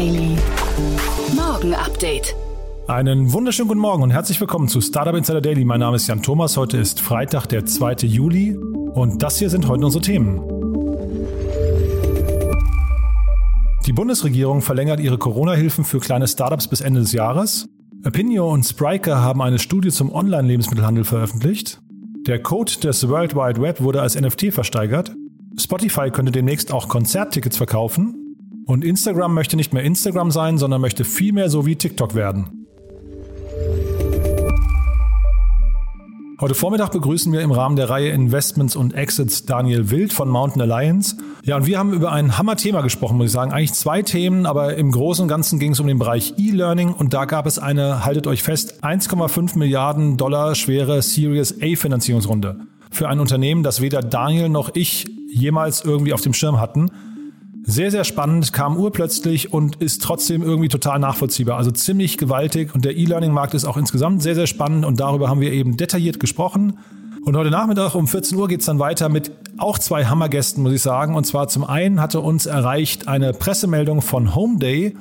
Daily. Morgen Update. Einen wunderschönen guten Morgen und herzlich willkommen zu Startup Insider Daily. Mein Name ist Jan Thomas. Heute ist Freitag, der 2. Juli und das hier sind heute unsere Themen. Die Bundesregierung verlängert ihre Corona-Hilfen für kleine Startups bis Ende des Jahres. Opinio und Spriker haben eine Studie zum Online-Lebensmittelhandel veröffentlicht. Der Code des World Wide Web wurde als NFT versteigert. Spotify könnte demnächst auch Konzerttickets verkaufen. Und Instagram möchte nicht mehr Instagram sein, sondern möchte vielmehr so wie TikTok werden. Heute Vormittag begrüßen wir im Rahmen der Reihe Investments und Exits Daniel Wild von Mountain Alliance. Ja, und wir haben über ein Hammer-Thema gesprochen, muss ich sagen. Eigentlich zwei Themen, aber im Großen und Ganzen ging es um den Bereich E-Learning und da gab es eine, haltet euch fest, 1,5 Milliarden Dollar schwere Series A Finanzierungsrunde. Für ein Unternehmen, das weder Daniel noch ich jemals irgendwie auf dem Schirm hatten. Sehr, sehr spannend, kam urplötzlich und ist trotzdem irgendwie total nachvollziehbar. Also ziemlich gewaltig und der E-Learning-Markt ist auch insgesamt sehr, sehr spannend und darüber haben wir eben detailliert gesprochen. Und heute Nachmittag um 14 Uhr geht's dann weiter mit auch zwei Hammergästen, muss ich sagen. Und zwar zum einen hatte uns erreicht eine Pressemeldung von Home Day.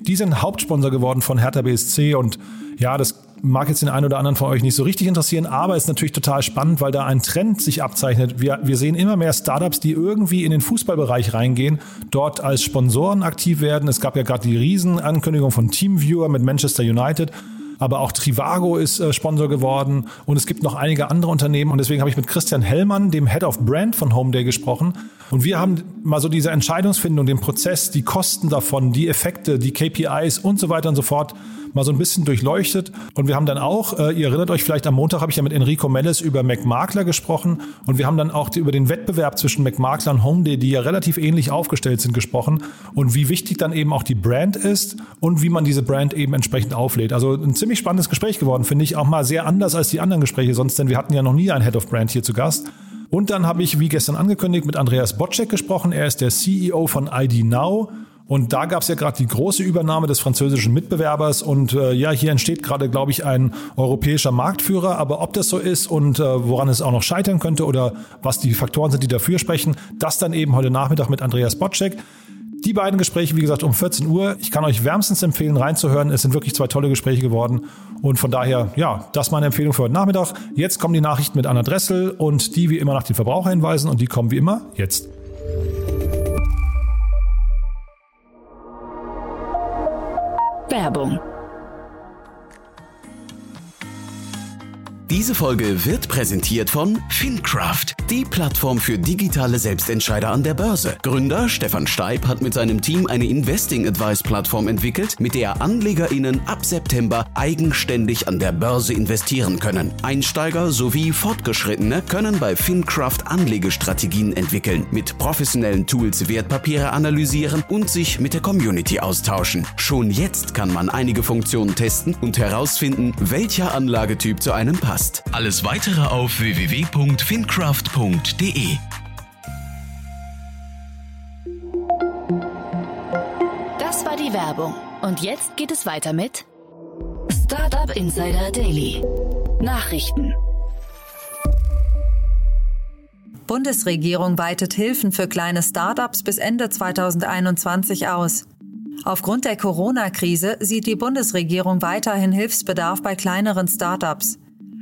Die sind Hauptsponsor geworden von Hertha BSC und ja, das mag jetzt den einen oder anderen von euch nicht so richtig interessieren, aber ist natürlich total spannend, weil da ein Trend sich abzeichnet. Wir, wir sehen immer mehr Startups, die irgendwie in den Fußballbereich reingehen, dort als Sponsoren aktiv werden. Es gab ja gerade die Riesenankündigung von Teamviewer mit Manchester United aber auch Trivago ist äh, Sponsor geworden und es gibt noch einige andere Unternehmen und deswegen habe ich mit Christian Hellmann, dem Head of Brand von Homeday gesprochen und wir haben mal so diese Entscheidungsfindung, den Prozess, die Kosten davon, die Effekte, die KPIs und so weiter und so fort mal so ein bisschen durchleuchtet. Und wir haben dann auch, äh, ihr erinnert euch vielleicht, am Montag habe ich ja mit Enrico Melles über McMakler gesprochen und wir haben dann auch die, über den Wettbewerb zwischen McMakler und HomeDay, die ja relativ ähnlich aufgestellt sind, gesprochen und wie wichtig dann eben auch die Brand ist und wie man diese Brand eben entsprechend auflädt. Also ein ziemlich spannendes Gespräch geworden, finde ich, auch mal sehr anders als die anderen Gespräche sonst, denn wir hatten ja noch nie einen Head of Brand hier zu Gast. Und dann habe ich, wie gestern angekündigt, mit Andreas Bocek gesprochen. Er ist der CEO von ID Now und da gab es ja gerade die große Übernahme des französischen Mitbewerbers und äh, ja, hier entsteht gerade, glaube ich, ein europäischer Marktführer. Aber ob das so ist und äh, woran es auch noch scheitern könnte oder was die Faktoren sind, die dafür sprechen, das dann eben heute Nachmittag mit Andreas Botschek. Die beiden Gespräche, wie gesagt, um 14 Uhr. Ich kann euch wärmstens empfehlen, reinzuhören. Es sind wirklich zwei tolle Gespräche geworden. Und von daher, ja, das ist meine Empfehlung für heute Nachmittag. Jetzt kommen die Nachrichten mit Anna Dressel und die wie immer nach den Verbraucherhinweisen und die kommen wie immer jetzt. Werbung Diese Folge wird präsentiert von Fincraft, die Plattform für digitale Selbstentscheider an der Börse. Gründer Stefan Steib hat mit seinem Team eine Investing Advice Plattform entwickelt, mit der AnlegerInnen ab September eigenständig an der Börse investieren können. Einsteiger sowie Fortgeschrittene können bei Fincraft Anlegestrategien entwickeln, mit professionellen Tools Wertpapiere analysieren und sich mit der Community austauschen. Schon jetzt kann man einige Funktionen testen und herausfinden, welcher Anlagetyp zu einem passt passt. Alles weitere auf www.fincraft.de. Das war die Werbung. Und jetzt geht es weiter mit Startup Insider Daily. Nachrichten. Bundesregierung weitet Hilfen für kleine Startups bis Ende 2021 aus. Aufgrund der Corona-Krise sieht die Bundesregierung weiterhin Hilfsbedarf bei kleineren Startups.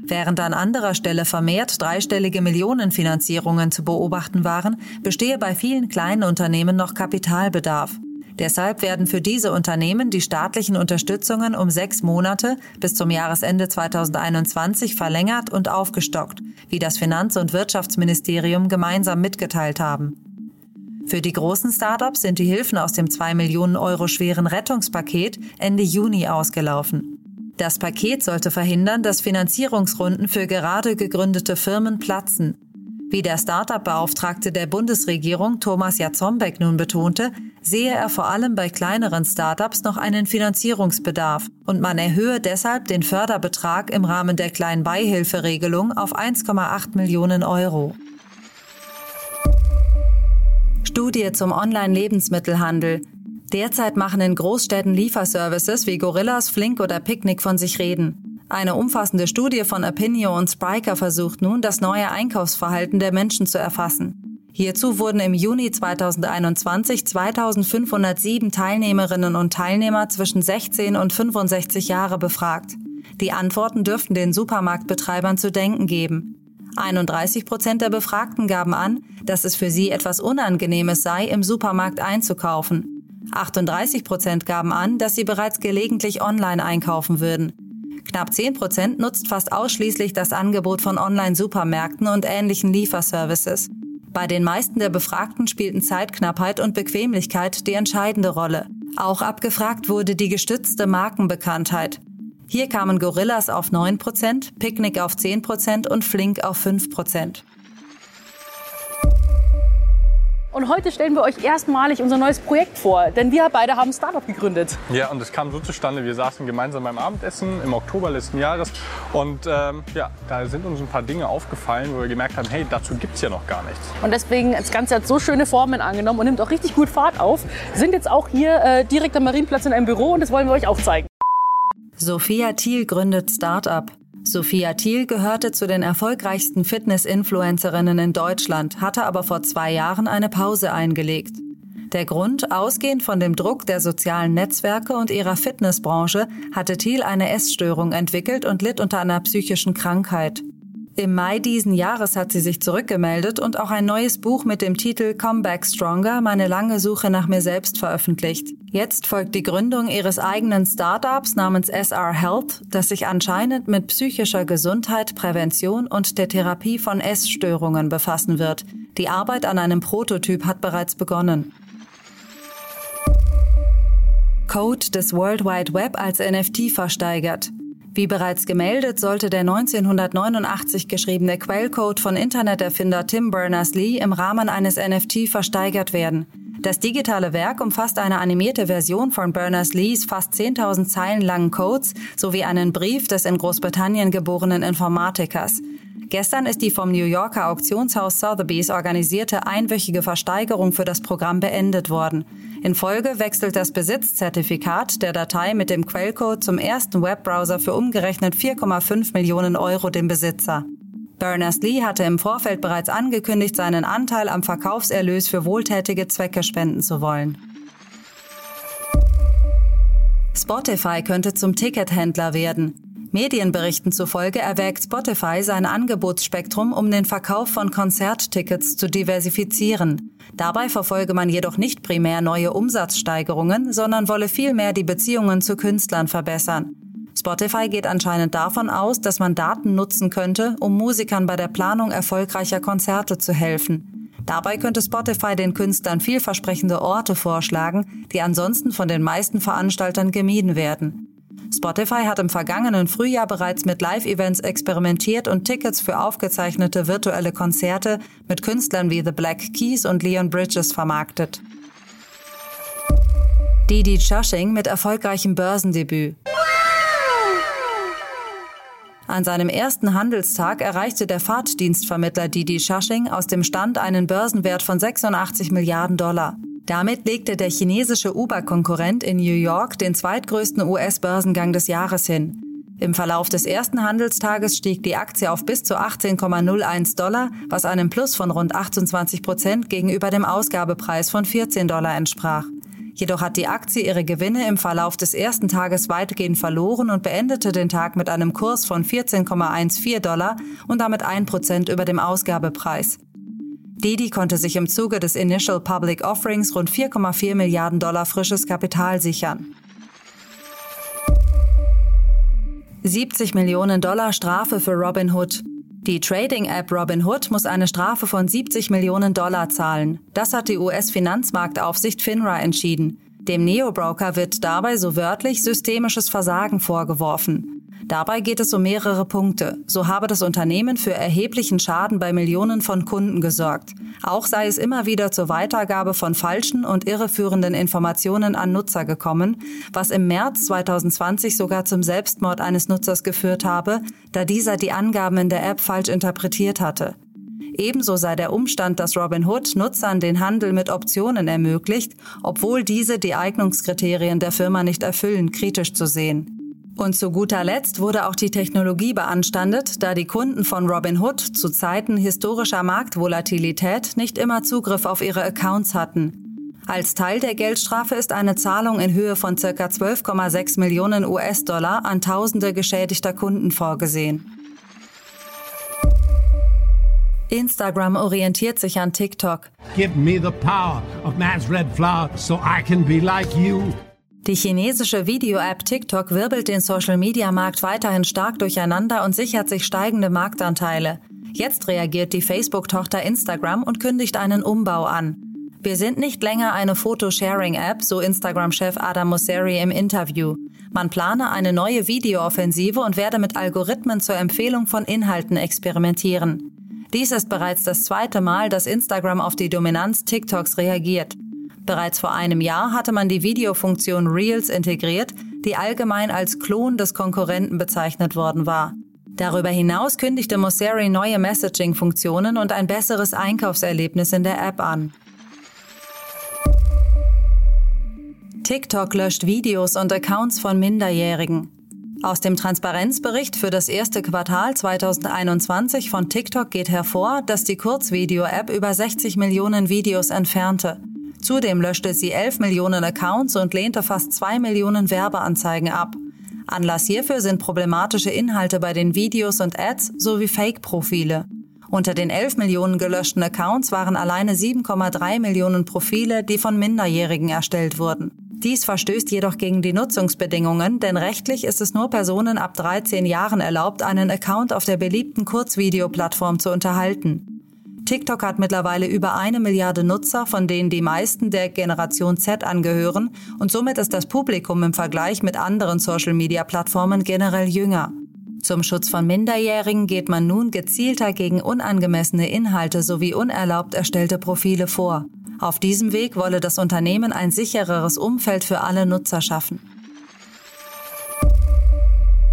Während an anderer Stelle vermehrt dreistellige Millionenfinanzierungen zu beobachten waren, bestehe bei vielen kleinen Unternehmen noch Kapitalbedarf. Deshalb werden für diese Unternehmen die staatlichen Unterstützungen um sechs Monate bis zum Jahresende 2021 verlängert und aufgestockt, wie das Finanz- und Wirtschaftsministerium gemeinsam mitgeteilt haben. Für die großen Startups sind die Hilfen aus dem 2 Millionen Euro schweren Rettungspaket Ende Juni ausgelaufen. Das Paket sollte verhindern, dass Finanzierungsrunden für gerade gegründete Firmen platzen. Wie der Startup-Beauftragte der Bundesregierung Thomas Jatzombeck nun betonte, sehe er vor allem bei kleineren Startups noch einen Finanzierungsbedarf und man erhöhe deshalb den Förderbetrag im Rahmen der kleinen Beihilferegelung auf 1,8 Millionen Euro. Studie zum Online-Lebensmittelhandel. Derzeit machen in Großstädten Lieferservices wie Gorillas, Flink oder Picnic von sich reden. Eine umfassende Studie von Opinio und Spriker versucht nun, das neue Einkaufsverhalten der Menschen zu erfassen. Hierzu wurden im Juni 2021 2507 Teilnehmerinnen und Teilnehmer zwischen 16 und 65 Jahre befragt. Die Antworten dürften den Supermarktbetreibern zu denken geben. 31 Prozent der Befragten gaben an, dass es für sie etwas Unangenehmes sei, im Supermarkt einzukaufen. 38 Prozent gaben an, dass sie bereits gelegentlich online einkaufen würden. Knapp 10 Prozent nutzt fast ausschließlich das Angebot von Online-Supermärkten und ähnlichen Lieferservices. Bei den meisten der Befragten spielten Zeitknappheit und Bequemlichkeit die entscheidende Rolle. Auch abgefragt wurde die gestützte Markenbekanntheit. Hier kamen Gorillas auf 9%, Picknick auf 10% und Flink auf 5%. Und heute stellen wir euch erstmalig unser neues Projekt vor, denn wir beide haben ein Startup gegründet. Ja, und es kam so zustande, wir saßen gemeinsam beim Abendessen im Oktober letzten Jahres und ähm, ja, da sind uns ein paar Dinge aufgefallen, wo wir gemerkt haben, hey, dazu gibt es ja noch gar nichts. Und deswegen, das Ganze hat so schöne Formen angenommen und nimmt auch richtig gut Fahrt auf. Wir sind jetzt auch hier äh, direkt am Marienplatz in einem Büro und das wollen wir euch auch zeigen. Sophia Thiel gründet Startup. Sophia Thiel gehörte zu den erfolgreichsten Fitness-Influencerinnen in Deutschland, hatte aber vor zwei Jahren eine Pause eingelegt. Der Grund, ausgehend von dem Druck der sozialen Netzwerke und ihrer Fitnessbranche, hatte Thiel eine Essstörung entwickelt und litt unter einer psychischen Krankheit. Im Mai diesen Jahres hat sie sich zurückgemeldet und auch ein neues Buch mit dem Titel Comeback Stronger, meine lange Suche nach mir selbst veröffentlicht. Jetzt folgt die Gründung ihres eigenen Startups namens SR Health, das sich anscheinend mit psychischer Gesundheit, Prävention und der Therapie von Essstörungen befassen wird. Die Arbeit an einem Prototyp hat bereits begonnen. Code des World Wide Web als NFT versteigert. Wie bereits gemeldet, sollte der 1989 geschriebene Quellcode von Interneterfinder Tim Berners-Lee im Rahmen eines NFT versteigert werden. Das digitale Werk umfasst eine animierte Version von Berners-Lees fast 10.000 Zeilen langen Codes sowie einen Brief des in Großbritannien geborenen Informatikers. Gestern ist die vom New Yorker Auktionshaus Sotheby's organisierte einwöchige Versteigerung für das Programm beendet worden. In Folge wechselt das Besitzzertifikat der Datei mit dem Quellcode zum ersten Webbrowser für umgerechnet 4,5 Millionen Euro dem Besitzer. Berners-Lee hatte im Vorfeld bereits angekündigt, seinen Anteil am Verkaufserlös für wohltätige Zwecke spenden zu wollen. Spotify könnte zum Tickethändler werden. Medienberichten zufolge erwägt Spotify sein Angebotsspektrum, um den Verkauf von Konzerttickets zu diversifizieren. Dabei verfolge man jedoch nicht primär neue Umsatzsteigerungen, sondern wolle vielmehr die Beziehungen zu Künstlern verbessern. Spotify geht anscheinend davon aus, dass man Daten nutzen könnte, um Musikern bei der Planung erfolgreicher Konzerte zu helfen. Dabei könnte Spotify den Künstlern vielversprechende Orte vorschlagen, die ansonsten von den meisten Veranstaltern gemieden werden. Spotify hat im vergangenen Frühjahr bereits mit Live-Events experimentiert und Tickets für aufgezeichnete virtuelle Konzerte mit Künstlern wie The Black Keys und Leon Bridges vermarktet. Didi Chushing mit erfolgreichem Börsendebüt. An seinem ersten Handelstag erreichte der Fahrtdienstvermittler Didi Shushing aus dem Stand einen Börsenwert von 86 Milliarden Dollar. Damit legte der chinesische Uber-Konkurrent in New York den zweitgrößten US-Börsengang des Jahres hin. Im Verlauf des ersten Handelstages stieg die Aktie auf bis zu 18,01 Dollar, was einem Plus von rund 28 Prozent gegenüber dem Ausgabepreis von 14 Dollar entsprach. Jedoch hat die Aktie ihre Gewinne im Verlauf des ersten Tages weitgehend verloren und beendete den Tag mit einem Kurs von 14,14 Dollar und damit ein Prozent über dem Ausgabepreis. Didi konnte sich im Zuge des Initial Public Offerings rund 4,4 Milliarden Dollar frisches Kapital sichern. 70 Millionen Dollar Strafe für Robinhood. Die Trading-App Robinhood muss eine Strafe von 70 Millionen Dollar zahlen. Das hat die US-Finanzmarktaufsicht FINRA entschieden. Dem Neo-Broker wird dabei so wörtlich systemisches Versagen vorgeworfen. Dabei geht es um mehrere Punkte. So habe das Unternehmen für erheblichen Schaden bei Millionen von Kunden gesorgt. Auch sei es immer wieder zur Weitergabe von falschen und irreführenden Informationen an Nutzer gekommen, was im März 2020 sogar zum Selbstmord eines Nutzers geführt habe, da dieser die Angaben in der App falsch interpretiert hatte. Ebenso sei der Umstand, dass Robinhood Nutzern den Handel mit Optionen ermöglicht, obwohl diese die Eignungskriterien der Firma nicht erfüllen, kritisch zu sehen. Und zu guter Letzt wurde auch die Technologie beanstandet, da die Kunden von Robinhood zu Zeiten historischer Marktvolatilität nicht immer Zugriff auf ihre Accounts hatten. Als Teil der Geldstrafe ist eine Zahlung in Höhe von ca. 12,6 Millionen US-Dollar an tausende geschädigter Kunden vorgesehen. Instagram orientiert sich an TikTok. Give me the power of man's red flower so I can be like you. Die chinesische Video-App TikTok wirbelt den Social-Media-Markt weiterhin stark durcheinander und sichert sich steigende Marktanteile. Jetzt reagiert die Facebook-Tochter Instagram und kündigt einen Umbau an. Wir sind nicht länger eine Foto-Sharing-App, so Instagram-Chef Adam Mosseri im Interview. Man plane eine neue Videooffensive und werde mit Algorithmen zur Empfehlung von Inhalten experimentieren. Dies ist bereits das zweite Mal, dass Instagram auf die Dominanz TikToks reagiert. Bereits vor einem Jahr hatte man die Videofunktion Reels integriert, die allgemein als Klon des Konkurrenten bezeichnet worden war. Darüber hinaus kündigte Mosseri neue Messaging-Funktionen und ein besseres Einkaufserlebnis in der App an. TikTok löscht Videos und Accounts von Minderjährigen. Aus dem Transparenzbericht für das erste Quartal 2021 von TikTok geht hervor, dass die Kurzvideo-App über 60 Millionen Videos entfernte. Zudem löschte sie 11 Millionen Accounts und lehnte fast 2 Millionen Werbeanzeigen ab. Anlass hierfür sind problematische Inhalte bei den Videos und Ads sowie Fake-Profile. Unter den 11 Millionen gelöschten Accounts waren alleine 7,3 Millionen Profile, die von Minderjährigen erstellt wurden. Dies verstößt jedoch gegen die Nutzungsbedingungen, denn rechtlich ist es nur Personen ab 13 Jahren erlaubt, einen Account auf der beliebten Kurzvideoplattform zu unterhalten. TikTok hat mittlerweile über eine Milliarde Nutzer, von denen die meisten der Generation Z angehören und somit ist das Publikum im Vergleich mit anderen Social-Media-Plattformen generell jünger. Zum Schutz von Minderjährigen geht man nun gezielter gegen unangemessene Inhalte sowie unerlaubt erstellte Profile vor. Auf diesem Weg wolle das Unternehmen ein sichereres Umfeld für alle Nutzer schaffen.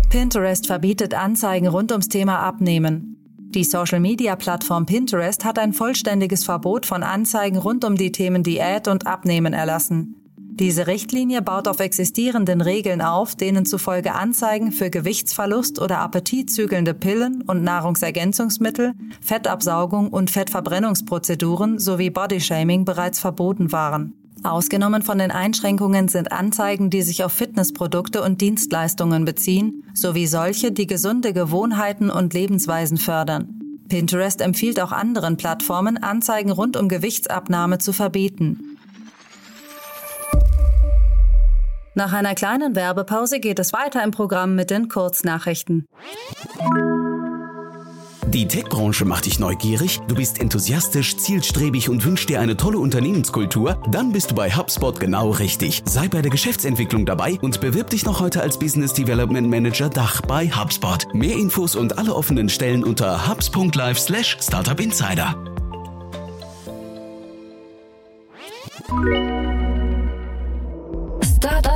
Pinterest verbietet Anzeigen rund ums Thema Abnehmen. Die Social-Media-Plattform Pinterest hat ein vollständiges Verbot von Anzeigen rund um die Themen Diät und Abnehmen erlassen. Diese Richtlinie baut auf existierenden Regeln auf, denen zufolge Anzeigen für Gewichtsverlust oder appetitzügelnde Pillen und Nahrungsergänzungsmittel, Fettabsaugung und Fettverbrennungsprozeduren sowie Bodyshaming bereits verboten waren. Ausgenommen von den Einschränkungen sind Anzeigen, die sich auf Fitnessprodukte und Dienstleistungen beziehen, sowie solche, die gesunde Gewohnheiten und Lebensweisen fördern. Pinterest empfiehlt auch anderen Plattformen, Anzeigen rund um Gewichtsabnahme zu verbieten. Nach einer kleinen Werbepause geht es weiter im Programm mit den Kurznachrichten. Die Tech-Branche macht dich neugierig, du bist enthusiastisch, zielstrebig und wünschst dir eine tolle Unternehmenskultur? Dann bist du bei HubSpot genau richtig. Sei bei der Geschäftsentwicklung dabei und bewirb dich noch heute als Business Development Manager Dach bei HubSpot. Mehr Infos und alle offenen Stellen unter hubs.live slash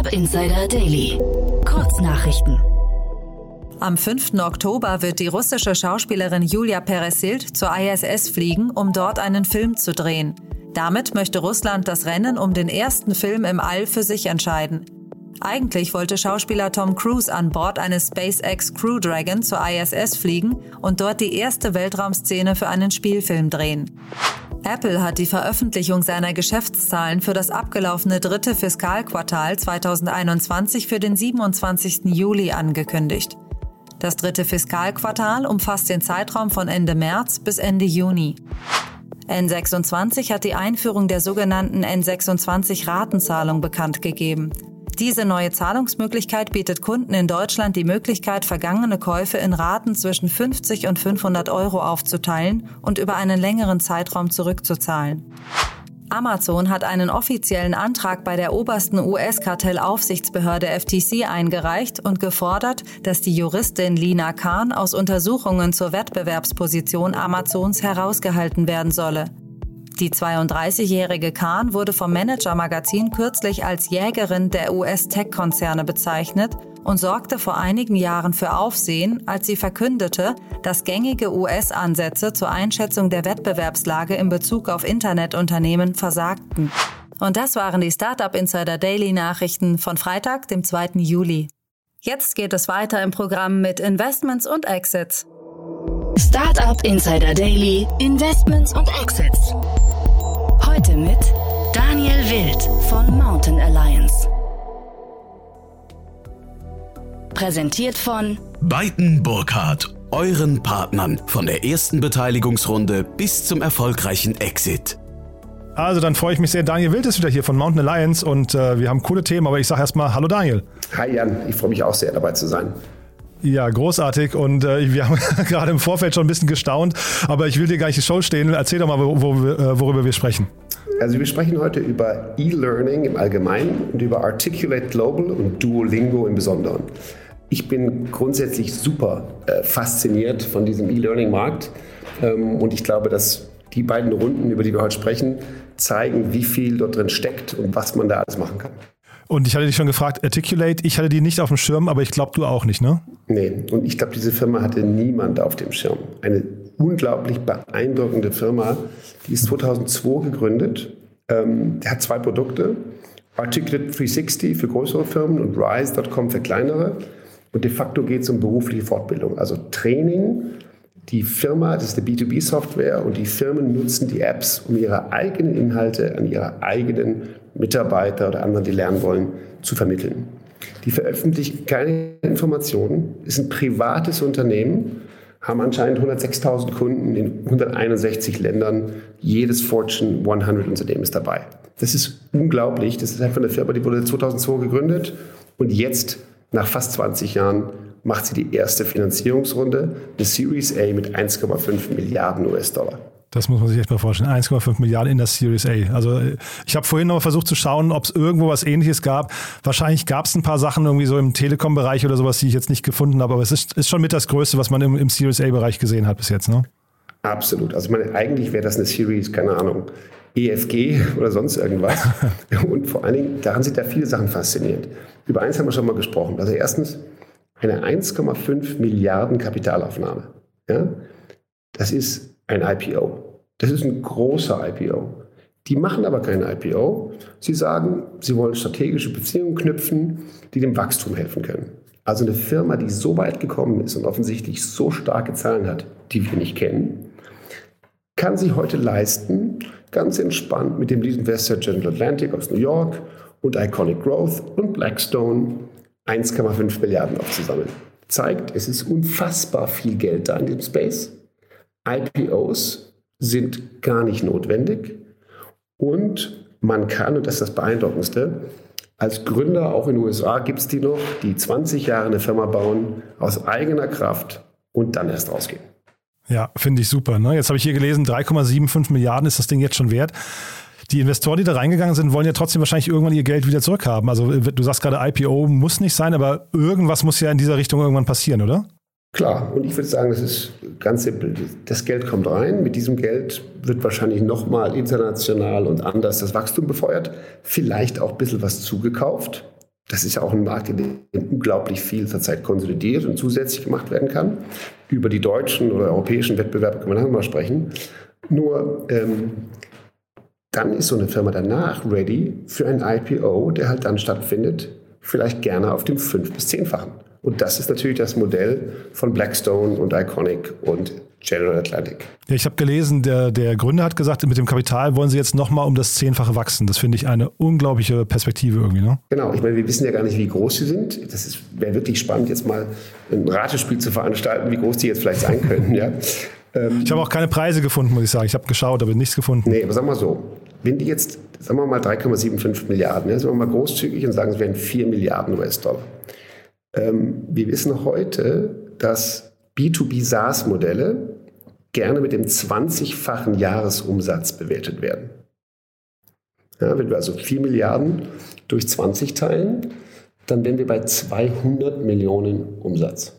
Startup Insider. Daily. Kurznachrichten. Am 5. Oktober wird die russische Schauspielerin Julia Peresild zur ISS fliegen, um dort einen Film zu drehen. Damit möchte Russland das Rennen um den ersten Film im All für sich entscheiden. Eigentlich wollte Schauspieler Tom Cruise an Bord eines SpaceX Crew Dragon zur ISS fliegen und dort die erste Weltraumszene für einen Spielfilm drehen. Apple hat die Veröffentlichung seiner Geschäftszahlen für das abgelaufene dritte Fiskalquartal 2021 für den 27. Juli angekündigt. Das dritte Fiskalquartal umfasst den Zeitraum von Ende März bis Ende Juni. N26 hat die Einführung der sogenannten N26-Ratenzahlung bekannt gegeben. Diese neue Zahlungsmöglichkeit bietet Kunden in Deutschland die Möglichkeit, vergangene Käufe in Raten zwischen 50 und 500 Euro aufzuteilen und über einen längeren Zeitraum zurückzuzahlen. Amazon hat einen offiziellen Antrag bei der obersten US-Kartellaufsichtsbehörde FTC eingereicht und gefordert, dass die Juristin Lina Kahn aus Untersuchungen zur Wettbewerbsposition Amazons herausgehalten werden solle. Die 32-jährige Kahn wurde vom Manager-Magazin kürzlich als Jägerin der US-Tech-Konzerne bezeichnet und sorgte vor einigen Jahren für Aufsehen, als sie verkündete, dass gängige US-Ansätze zur Einschätzung der Wettbewerbslage in Bezug auf Internetunternehmen versagten. Und das waren die Startup Insider Daily Nachrichten von Freitag, dem 2. Juli. Jetzt geht es weiter im Programm mit Investments und Exits. Startup Insider Daily, Investments und Exits. Heute mit Daniel Wild von Mountain Alliance. Präsentiert von Beiten Burkhardt, euren Partnern von der ersten Beteiligungsrunde bis zum erfolgreichen Exit. Also dann freue ich mich sehr. Daniel Wild ist wieder hier von Mountain Alliance und äh, wir haben coole Themen, aber ich sage erstmal Hallo Daniel. Hi Jan, ich freue mich auch sehr dabei zu sein. Ja, großartig. Und äh, wir haben gerade im Vorfeld schon ein bisschen gestaunt, aber ich will dir gar nicht die Show stehen. Erzähl doch mal, wo, wo, äh, worüber wir sprechen. Also wir sprechen heute über E-Learning im Allgemeinen und über Articulate Global und Duolingo im Besonderen. Ich bin grundsätzlich super äh, fasziniert von diesem E-Learning-Markt ähm, und ich glaube, dass die beiden Runden, über die wir heute sprechen, zeigen, wie viel dort drin steckt und was man da alles machen kann. Und ich hatte dich schon gefragt, Articulate, ich hatte die nicht auf dem Schirm, aber ich glaube, du auch nicht, ne? Nee, und ich glaube, diese Firma hatte niemand auf dem Schirm. Eine unglaublich beeindruckende Firma, die ist 2002 gegründet. Ähm, der hat zwei Produkte, Articulate 360 für größere Firmen und Rise.com für kleinere. Und de facto geht es um berufliche Fortbildung, also Training. Die Firma, das ist eine B2B-Software und die Firmen nutzen die Apps, um ihre eigenen Inhalte an ihre eigenen Mitarbeiter oder anderen, die lernen wollen, zu vermitteln. Die veröffentlichen keine Informationen, ist ein privates Unternehmen, haben anscheinend 106.000 Kunden in 161 Ländern. Jedes Fortune 100 Unternehmen ist dabei. Das ist unglaublich. Das ist einfach eine Firma, die wurde 2002 gegründet und jetzt, nach fast 20 Jahren, macht sie die erste Finanzierungsrunde, eine Series A mit 1,5 Milliarden US-Dollar. Das muss man sich echt mal vorstellen. 1,5 Milliarden in der Series A. Also ich habe vorhin noch mal versucht zu schauen, ob es irgendwo was ähnliches gab. Wahrscheinlich gab es ein paar Sachen irgendwie so im Telekom-Bereich oder sowas, die ich jetzt nicht gefunden habe. Aber es ist, ist schon mit das Größte, was man im, im Series A-Bereich gesehen hat bis jetzt, ne? Absolut. Also ich meine, eigentlich wäre das eine Series, keine Ahnung, EFG oder sonst irgendwas. Und vor allen Dingen, daran sind da viele Sachen faszinierend. Über eins haben wir schon mal gesprochen. Also erstens eine 1,5 Milliarden Kapitalaufnahme. Ja? Das ist ein IPO. Das ist ein großer IPO. Die machen aber kein IPO. Sie sagen, sie wollen strategische Beziehungen knüpfen, die dem Wachstum helfen können. Also eine Firma, die so weit gekommen ist und offensichtlich so starke Zahlen hat, die wir nicht kennen, kann sich heute leisten, ganz entspannt mit dem Lead Investor General Atlantic aus New York und Iconic Growth und Blackstone 1,5 Milliarden aufzusammeln. Zeigt, es ist unfassbar viel Geld da in dem Space. IPOs sind gar nicht notwendig und man kann, und das ist das Beeindruckendste, als Gründer, auch in den USA gibt es die noch, die 20 Jahre eine Firma bauen, aus eigener Kraft und dann erst rausgehen. Ja, finde ich super. Ne? Jetzt habe ich hier gelesen, 3,75 Milliarden ist das Ding jetzt schon wert. Die Investoren, die da reingegangen sind, wollen ja trotzdem wahrscheinlich irgendwann ihr Geld wieder zurückhaben. Also du sagst gerade, IPO muss nicht sein, aber irgendwas muss ja in dieser Richtung irgendwann passieren, oder? Klar, und ich würde sagen, das ist ganz simpel. Das Geld kommt rein. Mit diesem Geld wird wahrscheinlich nochmal international und anders das Wachstum befeuert. Vielleicht auch ein bisschen was zugekauft. Das ist ja auch ein Markt, in dem unglaublich viel zurzeit konsolidiert und zusätzlich gemacht werden kann. Über die deutschen oder europäischen Wettbewerbe kann man dann mal sprechen. Nur ähm, dann ist so eine Firma danach ready für ein IPO, der halt dann stattfindet, vielleicht gerne auf dem fünf- bis zehnfachen. Und das ist natürlich das Modell von Blackstone und Iconic und General Atlantic. Ja, ich habe gelesen, der, der Gründer hat gesagt, mit dem Kapital wollen sie jetzt nochmal um das Zehnfache wachsen. Das finde ich eine unglaubliche Perspektive irgendwie. Ne? Genau, ich meine, wir wissen ja gar nicht, wie groß sie sind. Das wäre wirklich spannend, jetzt mal ein Ratespiel zu veranstalten, wie groß die jetzt vielleicht sein können. ja. Ähm, ich habe auch keine Preise gefunden, muss ich sagen. Ich habe geschaut, aber nichts gefunden. Nee, aber sag mal so, wenn die jetzt, sagen wir mal 3,75 Milliarden, ja, sind wir mal großzügig und sagen, es wären 4 Milliarden US-Dollar. Ähm, wir wissen heute, dass B2B SaaS-Modelle gerne mit dem 20-fachen Jahresumsatz bewertet werden. Ja, wenn wir also 4 Milliarden durch 20 teilen, dann wären wir bei 200 Millionen Umsatz.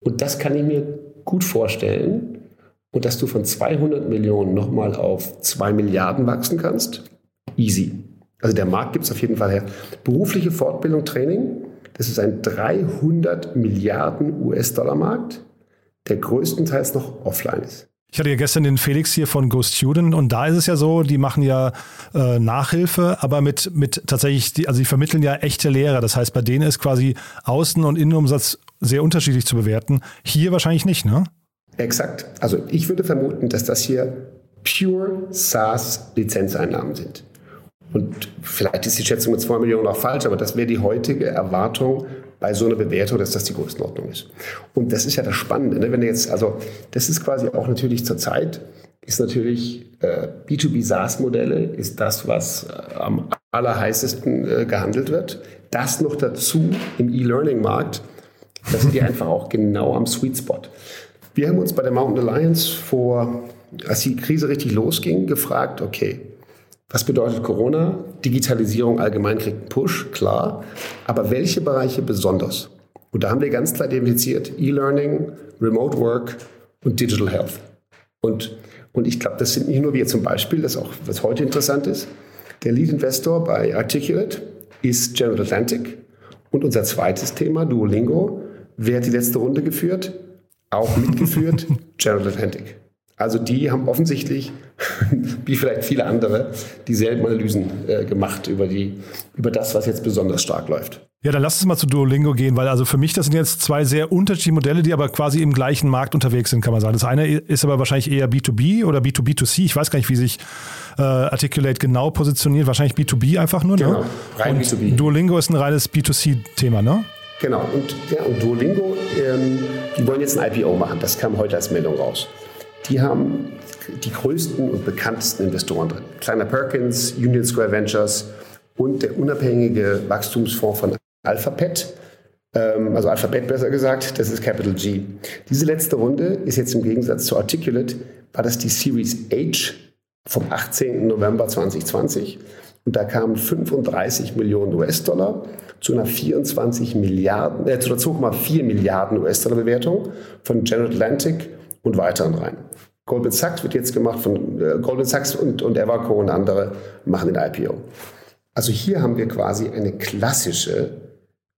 Und das kann ich mir gut vorstellen. Und dass du von 200 Millionen nochmal auf 2 Milliarden wachsen kannst, easy. Also der Markt gibt es auf jeden Fall her. Berufliche Fortbildung, Training, das ist ein 300 Milliarden US-Dollar-Markt, der größtenteils noch offline ist. Ich hatte ja gestern den Felix hier von Go Student und da ist es ja so, die machen ja äh, Nachhilfe, aber mit, mit tatsächlich, die, also die vermitteln ja echte Lehrer. Das heißt, bei denen ist quasi Außen- und Innenumsatz sehr unterschiedlich zu bewerten. Hier wahrscheinlich nicht, ne? Exakt. Also ich würde vermuten, dass das hier pure SaaS-Lizenzeinnahmen sind. Und vielleicht ist die Schätzung mit 2 Millionen auch falsch, aber das wäre die heutige Erwartung bei so einer Bewertung, dass das die Größenordnung ist. Und das ist ja das Spannende. Ne? Wenn jetzt, also das ist quasi auch natürlich zur Zeit, ist natürlich äh, B2B SaaS-Modelle, ist das, was äh, am allerheißesten äh, gehandelt wird. Das noch dazu im E-Learning-Markt, da sind die einfach auch genau am Sweet Spot. Wir haben uns bei der Mountain Alliance vor, als die Krise richtig losging, gefragt, okay, was bedeutet Corona? Digitalisierung allgemein kriegt einen Push, klar. Aber welche Bereiche besonders? Und da haben wir ganz klar definiert E-Learning, Remote Work und Digital Health. Und, und ich glaube, das sind nicht nur wir zum Beispiel, das auch, was heute interessant ist. Der Lead Investor bei Articulate ist General Atlantic. Und unser zweites Thema, Duolingo, wer hat die letzte Runde geführt? Auch mitgeführt, General Atlantic. Also die haben offensichtlich, wie vielleicht viele andere, dieselben Analysen äh, gemacht über, die, über das, was jetzt besonders stark läuft. Ja, dann lass uns mal zu Duolingo gehen, weil also für mich das sind jetzt zwei sehr unterschiedliche Modelle, die aber quasi im gleichen Markt unterwegs sind, kann man sagen. Das eine ist aber wahrscheinlich eher B2B oder B2B2C. Ich weiß gar nicht, wie sich äh, Articulate genau positioniert. Wahrscheinlich B2B einfach nur. Ne? Genau, ne? rein und B2B. Duolingo ist ein reines B2C-Thema, ne? Genau, und, ja, und Duolingo, ähm, die wollen jetzt ein IPO machen. Das kam heute als Meldung raus die haben die größten und bekanntesten Investoren drin. Kleiner Perkins, Union Square Ventures und der unabhängige Wachstumsfonds von Alphabet, ähm, also Alphabet besser gesagt, das ist Capital G. Diese letzte Runde ist jetzt im Gegensatz zu Articulate, war das die Series H vom 18. November 2020 und da kamen 35 Millionen US-Dollar zu einer 24 Milliarden, äh, zu einer 2,4 Milliarden US-Dollar Bewertung von General Atlantic und weiteren rein. Goldman Sachs wird jetzt gemacht von äh, Goldman Sachs und, und Everco und andere machen den IPO. Also hier haben wir quasi eine klassische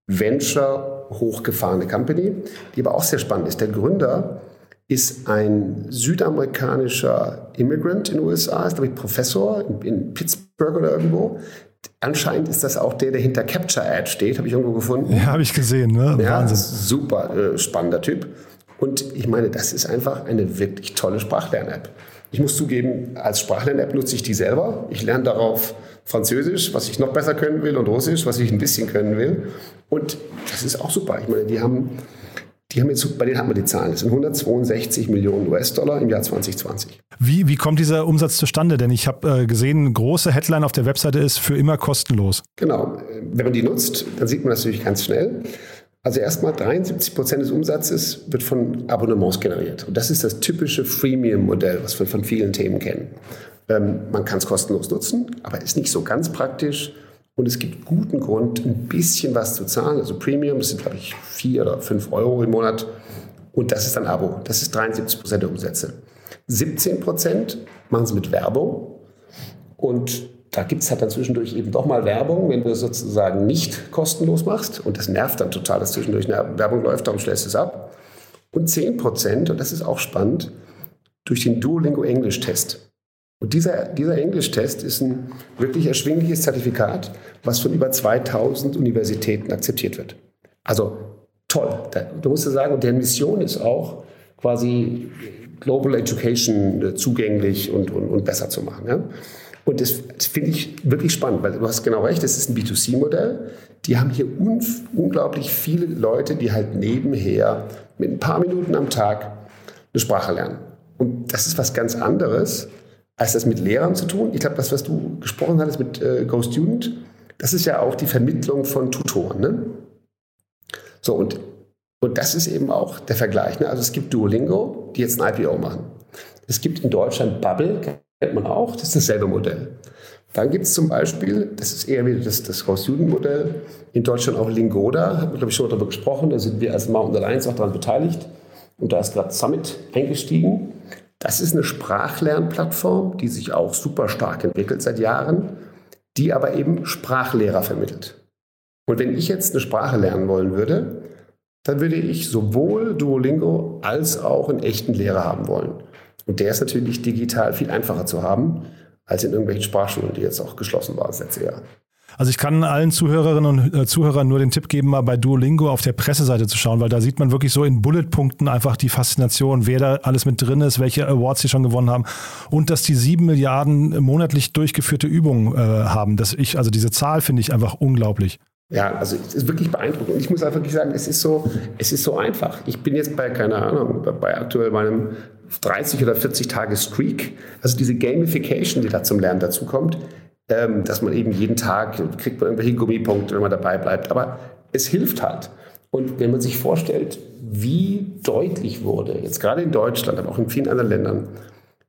Venture hochgefahrene Company, die aber auch sehr spannend ist. Der Gründer ist ein südamerikanischer Immigrant in den USA, ist glaube ich Professor in, in Pittsburgh oder irgendwo. Anscheinend ist das auch der, der hinter Capture Ad steht, habe ich irgendwo gefunden. Ja, habe ich gesehen. Ne? Ja, Wahnsinn. Super äh, spannender Typ. Und ich meine, das ist einfach eine wirklich tolle Sprachlern-App. Ich muss zugeben, als Sprachlern-App nutze ich die selber. Ich lerne darauf Französisch, was ich noch besser können will, und Russisch, was ich ein bisschen können will. Und das ist auch super. Ich meine, die haben, die haben jetzt, bei denen haben wir die Zahlen. Das sind 162 Millionen US-Dollar im Jahr 2020. Wie, wie kommt dieser Umsatz zustande? Denn ich habe äh, gesehen, große Headline auf der Webseite ist für immer kostenlos. Genau. Wenn man die nutzt, dann sieht man das natürlich ganz schnell. Also erstmal 73 Prozent des Umsatzes wird von Abonnements generiert. Und das ist das typische Freemium-Modell, was wir von vielen Themen kennen. Ähm, man kann es kostenlos nutzen, aber ist nicht so ganz praktisch. Und es gibt guten Grund, ein bisschen was zu zahlen. Also Premium, das sind, glaube ich, vier oder fünf Euro im Monat. Und das ist ein Abo. Das ist 73 Prozent der Umsätze. 17 Prozent machen sie mit Werbung. Und da gibt es halt dann zwischendurch eben doch mal Werbung, wenn du es sozusagen nicht kostenlos machst. Und das nervt dann total, dass zwischendurch eine Werbung läuft, darum stellst du es ab. Und 10 Prozent, und das ist auch spannend, durch den Duolingo Englisch-Test. Und dieser, dieser Englisch-Test ist ein wirklich erschwingliches Zertifikat, was von über 2000 Universitäten akzeptiert wird. Also toll. Da, du musst ja sagen, deren Mission ist auch quasi Global Education zugänglich und, und, und besser zu machen. Ja? Und das, das finde ich wirklich spannend, weil du hast genau recht, das ist ein B2C-Modell. Die haben hier un unglaublich viele Leute, die halt nebenher mit ein paar Minuten am Tag eine Sprache lernen. Und das ist was ganz anderes, als das mit Lehrern zu tun. Ich glaube, das, was du gesprochen hattest mit äh, Go das ist ja auch die Vermittlung von Tutoren. Ne? So, und, und das ist eben auch der Vergleich. Ne? Also es gibt Duolingo, die jetzt ein IPO machen. Es gibt in Deutschland Bubble, kennt man auch, das ist dasselbe Modell. Dann gibt es zum Beispiel, das ist eher wieder das, das Haus-Juden-Modell, in Deutschland auch Lingoda, haben wir glaube ich schon darüber gesprochen, da sind wir als Mountain Alliance auch daran beteiligt und da ist gerade Summit eingestiegen. Das ist eine Sprachlernplattform, die sich auch super stark entwickelt seit Jahren, die aber eben Sprachlehrer vermittelt. Und wenn ich jetzt eine Sprache lernen wollen würde, dann würde ich sowohl Duolingo als auch einen echten Lehrer haben wollen. Und der ist natürlich digital viel einfacher zu haben als in irgendwelchen Sprarschulen, die jetzt auch geschlossen waren das letzte Jahr. Also ich kann allen Zuhörerinnen und äh, Zuhörern nur den Tipp geben, mal bei Duolingo auf der Presseseite zu schauen, weil da sieht man wirklich so in Bulletpunkten einfach die Faszination, wer da alles mit drin ist, welche Awards sie schon gewonnen haben und dass die sieben Milliarden monatlich durchgeführte Übungen äh, haben. Das ich, also diese Zahl finde ich einfach unglaublich. Ja, also es ist wirklich beeindruckend. Und ich muss einfach wirklich sagen, es ist so, es ist so einfach. Ich bin jetzt bei, keine Ahnung, bei aktuell meinem 30 oder 40 Tage Streak. Also diese Gamification, die da zum Lernen dazu kommt, ähm, dass man eben jeden Tag kriegt man irgendwelche Gummipunkte, wenn man dabei bleibt. Aber es hilft halt. Und wenn man sich vorstellt, wie deutlich wurde, jetzt gerade in Deutschland, aber auch in vielen anderen Ländern,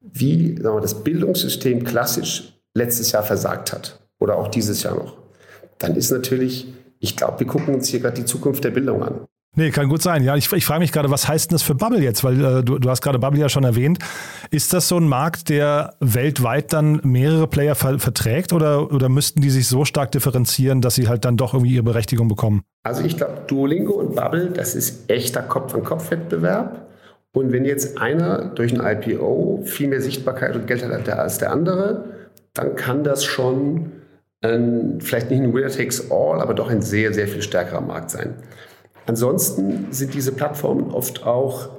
wie wir, das Bildungssystem klassisch letztes Jahr versagt hat oder auch dieses Jahr noch, dann ist natürlich, ich glaube, wir gucken uns hier gerade die Zukunft der Bildung an. Nee, kann gut sein. Ja, ich, ich frage mich gerade, was heißt denn das für Bubble jetzt? Weil äh, du, du hast gerade Bubble ja schon erwähnt. Ist das so ein Markt, der weltweit dann mehrere Player ver verträgt oder, oder müssten die sich so stark differenzieren, dass sie halt dann doch irgendwie ihre Berechtigung bekommen? Also ich glaube, Duolingo und Bubble, das ist echter Kopf-an-Kopf-Wettbewerb. Und wenn jetzt einer durch ein IPO viel mehr Sichtbarkeit und Geld hat als der andere, dann kann das schon ein, vielleicht nicht ein Winner takes all, aber doch ein sehr, sehr viel stärkerer Markt sein. Ansonsten sind diese Plattformen oft auch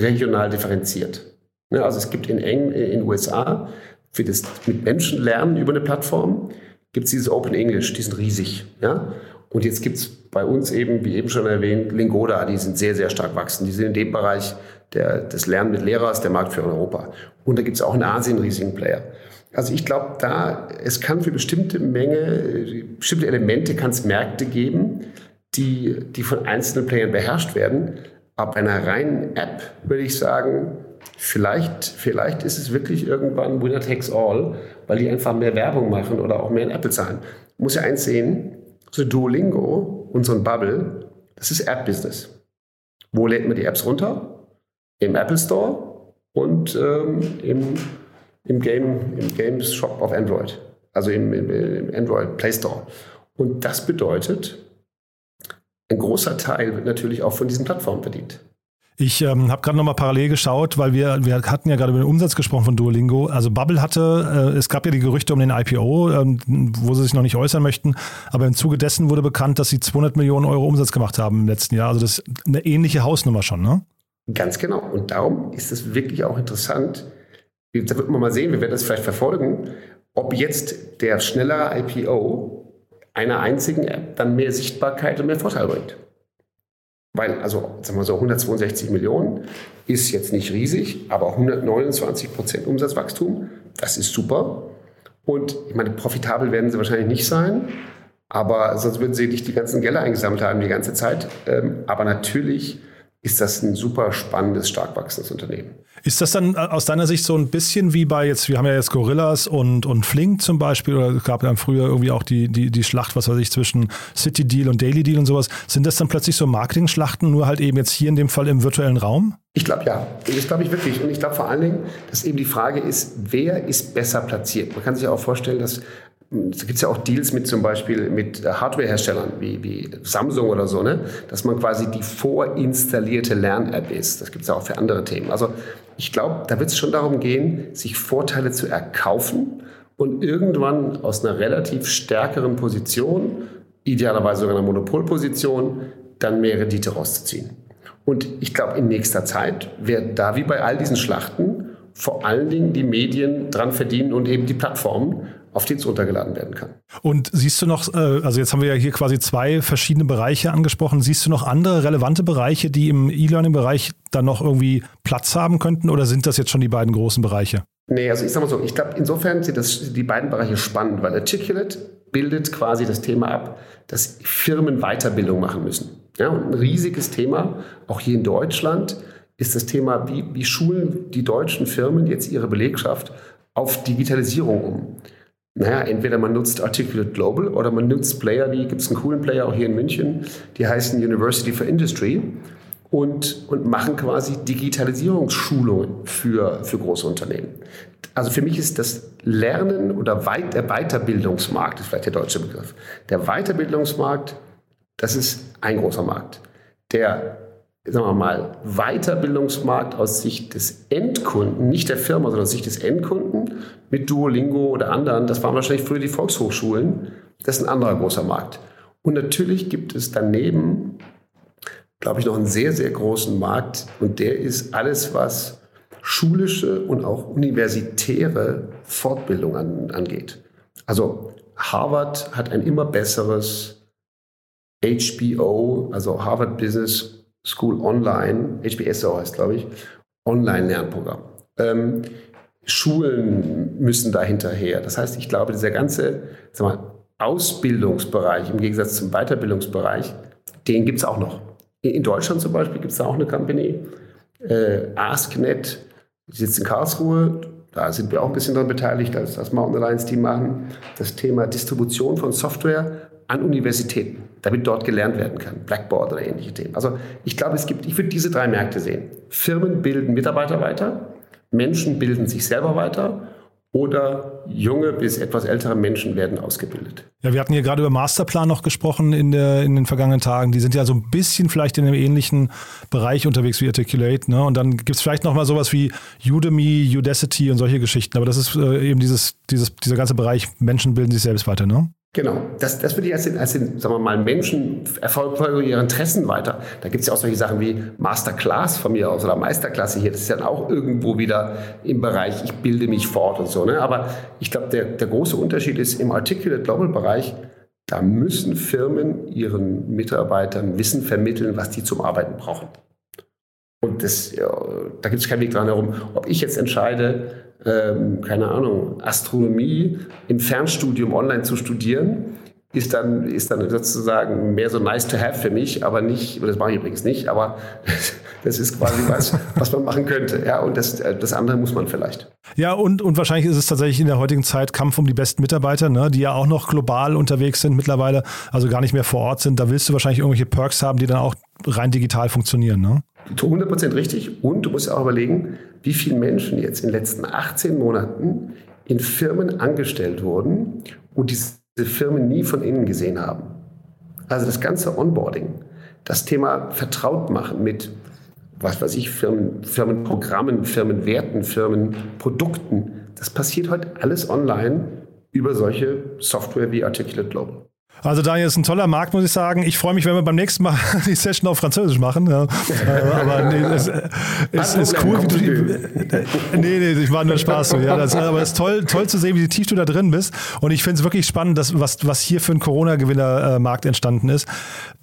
regional differenziert. Also es gibt in Eng, in den USA für das mit Menschen lernen über eine Plattform, gibt es dieses Open English, die sind riesig. Ja? Und jetzt gibt es bei uns eben, wie eben schon erwähnt, Lingoda, die sind sehr, sehr stark wachsen. Die sind in dem Bereich der, des Lernen mit Lehrers, der Marktführer in Europa. Und da gibt es auch in Asien einen riesigen Player. Also ich glaube, da, es kann für bestimmte Menge, bestimmte Elemente kann es Märkte geben, die, die von einzelnen Playern beherrscht werden. Bei einer reinen App würde ich sagen, vielleicht, vielleicht ist es wirklich irgendwann Winner takes all, weil die einfach mehr Werbung machen oder auch mehr in Apple zahlen. muss ja eins sehen, so Duolingo und so ein Bubble, das ist App-Business. Wo lädt man die Apps runter? Im Apple Store und ähm, im, im, Game, im Games Shop auf Android. Also im, im, im Android Play Store. Und das bedeutet, ein großer Teil wird natürlich auch von diesen Plattformen verdient. Ich ähm, habe gerade nochmal parallel geschaut, weil wir, wir hatten ja gerade über den Umsatz gesprochen von Duolingo. Also Bubble hatte, äh, es gab ja die Gerüchte um den IPO, ähm, wo sie sich noch nicht äußern möchten, aber im Zuge dessen wurde bekannt, dass sie 200 Millionen Euro Umsatz gemacht haben im letzten Jahr. Also das ist eine ähnliche Hausnummer schon, ne? Ganz genau. Und darum ist es wirklich auch interessant. Da wird man mal sehen, wir werden das vielleicht verfolgen, ob jetzt der schnellere IPO einer einzigen App dann mehr Sichtbarkeit und mehr Vorteil bringt. Weil, also sagen wir so, 162 Millionen ist jetzt nicht riesig, aber auch 129 Prozent Umsatzwachstum, das ist super. Und ich meine, profitabel werden sie wahrscheinlich nicht sein, aber sonst würden sie nicht die ganzen Gelder eingesammelt haben die ganze Zeit. Ähm, aber natürlich ist das ein super spannendes, stark wachsendes Unternehmen. Ist das dann äh, aus deiner Sicht so ein bisschen wie bei jetzt, wir haben ja jetzt Gorillas und, und Flink zum Beispiel, oder es gab dann früher irgendwie auch die, die, die Schlacht, was weiß ich, zwischen City Deal und Daily Deal und sowas. Sind das dann plötzlich so Marketing-Schlachten, nur halt eben jetzt hier in dem Fall im virtuellen Raum? Ich glaube ja. Das glaube ich wirklich. Und ich glaube vor allen Dingen, dass eben die Frage ist, wer ist besser platziert? Man kann sich auch vorstellen, dass es gibt ja auch Deals mit zum Beispiel mit Hardware-Herstellern wie, wie Samsung oder so, ne? dass man quasi die vorinstallierte Lern-App ist. Das gibt es ja auch für andere Themen. Also ich glaube, da wird es schon darum gehen, sich Vorteile zu erkaufen und irgendwann aus einer relativ stärkeren Position, idealerweise sogar einer Monopolposition, dann mehr Rendite rauszuziehen. Und ich glaube, in nächster Zeit werden da wie bei all diesen Schlachten vor allen Dingen die Medien dran verdienen und eben die Plattformen, auf die es runtergeladen werden kann. Und siehst du noch, äh, also jetzt haben wir ja hier quasi zwei verschiedene Bereiche angesprochen, siehst du noch andere relevante Bereiche, die im E-Learning-Bereich dann noch irgendwie Platz haben könnten oder sind das jetzt schon die beiden großen Bereiche? Nee, also ich sag mal so, ich glaube, insofern sind das die beiden Bereiche spannend, weil Articulate bildet quasi das Thema ab, dass Firmen Weiterbildung machen müssen. Ja, und ein riesiges Thema, auch hier in Deutschland, ist das Thema, wie, wie schulen die deutschen Firmen jetzt ihre Belegschaft auf Digitalisierung um? Naja, entweder man nutzt Articulate Global oder man nutzt Player, wie gibt es einen coolen Player auch hier in München, die heißen University for Industry und, und machen quasi Digitalisierungsschulungen für, für große Unternehmen. Also für mich ist das Lernen oder Weit der Weiterbildungsmarkt, ist vielleicht der deutsche Begriff. Der Weiterbildungsmarkt, das ist ein großer Markt. Der sagen wir mal, Weiterbildungsmarkt aus Sicht des Endkunden, nicht der Firma, sondern aus Sicht des Endkunden mit Duolingo oder anderen, das waren wahrscheinlich früher die Volkshochschulen, das ist ein anderer großer Markt. Und natürlich gibt es daneben, glaube ich, noch einen sehr, sehr großen Markt und der ist alles, was schulische und auch universitäre Fortbildung an, angeht. Also Harvard hat ein immer besseres HBO, also Harvard Business School Online, HBSO heißt, glaube ich, Online-Lernprogramm. Ähm, Schulen müssen da hinterher. Das heißt, ich glaube, dieser ganze mal, Ausbildungsbereich im Gegensatz zum Weiterbildungsbereich, den gibt es auch noch. In Deutschland zum Beispiel gibt es da auch eine Company, äh, AskNet, die sitzt in Karlsruhe. Da sind wir auch ein bisschen daran beteiligt, als das Mountain Alliance Team machen. Das Thema Distribution von Software an Universitäten, damit dort gelernt werden kann. Blackboard oder ähnliche Themen. Also ich glaube, es gibt, ich würde diese drei Märkte sehen. Firmen bilden Mitarbeiter weiter, Menschen bilden sich selber weiter oder junge bis etwas ältere Menschen werden ausgebildet. Ja, wir hatten hier gerade über Masterplan noch gesprochen in, der, in den vergangenen Tagen. Die sind ja so ein bisschen vielleicht in einem ähnlichen Bereich unterwegs wie Articulate. Ne? Und dann gibt es vielleicht noch mal sowas wie Udemy, Udacity und solche Geschichten. Aber das ist äh, eben dieses, dieses, dieser ganze Bereich, Menschen bilden sich selbst weiter. Ne? Genau, das, das würde ich als den, als den, sagen wir mal, Menschen erfolgen ihre Interessen weiter. Da gibt es ja auch solche Sachen wie Masterclass von mir aus oder Meisterklasse hier. Das ist ja auch irgendwo wieder im Bereich, ich bilde mich fort und so. Ne? Aber ich glaube, der, der große Unterschied ist im Articulate Global Bereich, da müssen Firmen ihren Mitarbeitern Wissen vermitteln, was die zum Arbeiten brauchen. Und das, ja, da gibt es keinen Weg dran herum. Ob ich jetzt entscheide, ähm, keine Ahnung, Astronomie im Fernstudium online zu studieren, ist dann, ist dann sozusagen mehr so nice to have für mich, aber nicht, das mache ich übrigens nicht, aber das ist quasi was, was man machen könnte. Ja, und das, das andere muss man vielleicht. Ja, und, und wahrscheinlich ist es tatsächlich in der heutigen Zeit Kampf um die besten Mitarbeiter, ne, die ja auch noch global unterwegs sind mittlerweile, also gar nicht mehr vor Ort sind. Da willst du wahrscheinlich irgendwelche Perks haben, die dann auch rein digital funktionieren. Ne? 100% richtig. Und du musst auch überlegen, wie viele Menschen jetzt in den letzten 18 Monaten in Firmen angestellt wurden und diese Firmen nie von innen gesehen haben. Also das ganze Onboarding, das Thema vertraut machen mit, was weiß ich, Firmen, Firmenprogrammen, Firmenwerten, Firmenprodukten, das passiert heute alles online über solche Software wie Articulate Global. Also Daniel ist ein toller Markt, muss ich sagen. Ich freue mich, wenn wir beim nächsten Mal die Session auf Französisch machen. Ja. Aber nee, es ist, ist cool. Wie du, nee, nee, ich war nur Spaß. Ja, das, aber es ist toll, toll zu sehen, wie tief du da drin bist. Und ich finde es wirklich spannend, dass, was, was hier für ein Corona-Gewinnermarkt entstanden ist.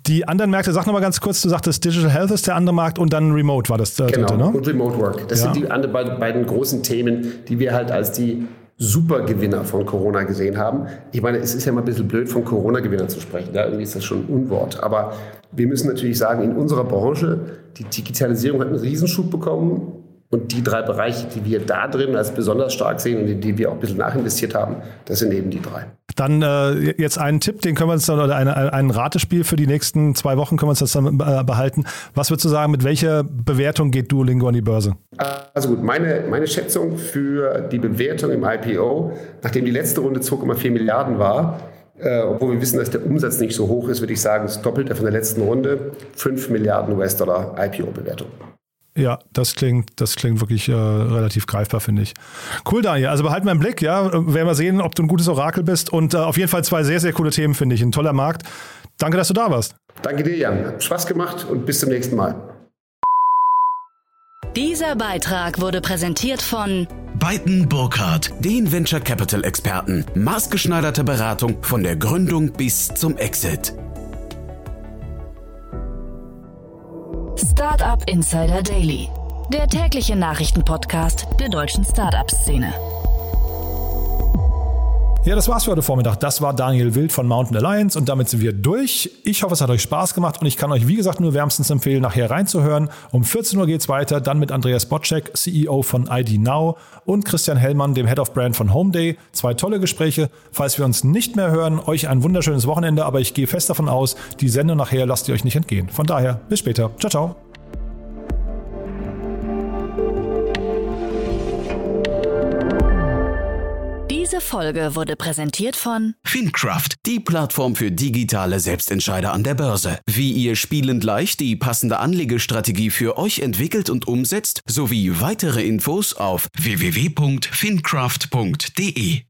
Die anderen Märkte, sag nochmal ganz kurz, du sagtest Digital Health ist der andere Markt und dann Remote war das der genau, dritte, ne? und Remote Work. Das ja. sind die beiden großen Themen, die wir halt als die Supergewinner von Corona gesehen haben. Ich meine, es ist ja mal ein bisschen blöd, von Corona-Gewinnern zu sprechen. Da irgendwie ist das schon ein Unwort. Aber wir müssen natürlich sagen, in unserer Branche, die Digitalisierung hat einen Riesenschub bekommen. Und die drei Bereiche, die wir da drin als besonders stark sehen und in die wir auch ein bisschen nachinvestiert haben, das sind eben die drei. Dann äh, jetzt einen Tipp, den können wir uns dann, oder eine, ein Ratespiel für die nächsten zwei Wochen können wir uns das dann äh, behalten. Was würdest du sagen, mit welcher Bewertung geht Duolingo an die Börse? Also gut, meine, meine Schätzung für die Bewertung im IPO, nachdem die letzte Runde 2,4 Milliarden war, äh, obwohl wir wissen, dass der Umsatz nicht so hoch ist, würde ich sagen, das Doppelte von der letzten Runde, 5 Milliarden US-Dollar IPO-Bewertung. Ja, das klingt, das klingt wirklich äh, relativ greifbar, finde ich. Cool, Daniel. Also behalten wir im Blick, ja. Werden wir sehen, ob du ein gutes Orakel bist. Und äh, auf jeden Fall zwei sehr, sehr coole Themen, finde ich. Ein toller Markt. Danke, dass du da warst. Danke dir, Jan. Hat Spaß gemacht und bis zum nächsten Mal. Dieser Beitrag wurde präsentiert von Beiten Burkhardt, den Venture Capital Experten. Maßgeschneiderte Beratung von der Gründung bis zum Exit. Startup Insider Daily, der tägliche Nachrichtenpodcast der deutschen Startup-Szene. Ja, das war's für heute Vormittag. Das war Daniel Wild von Mountain Alliance und damit sind wir durch. Ich hoffe, es hat euch Spaß gemacht und ich kann euch, wie gesagt, nur wärmstens empfehlen, nachher reinzuhören. Um 14 Uhr geht's weiter, dann mit Andreas Botczek, CEO von ID Now und Christian Hellmann, dem Head of Brand von Homeday. Zwei tolle Gespräche. Falls wir uns nicht mehr hören, euch ein wunderschönes Wochenende, aber ich gehe fest davon aus, die Sendung nachher lasst ihr euch nicht entgehen. Von daher, bis später. Ciao, ciao. Diese Folge wurde präsentiert von Fincraft, die Plattform für digitale Selbstentscheider an der Börse. Wie ihr spielend leicht die passende Anlegestrategie für euch entwickelt und umsetzt, sowie weitere Infos auf www.fincraft.de.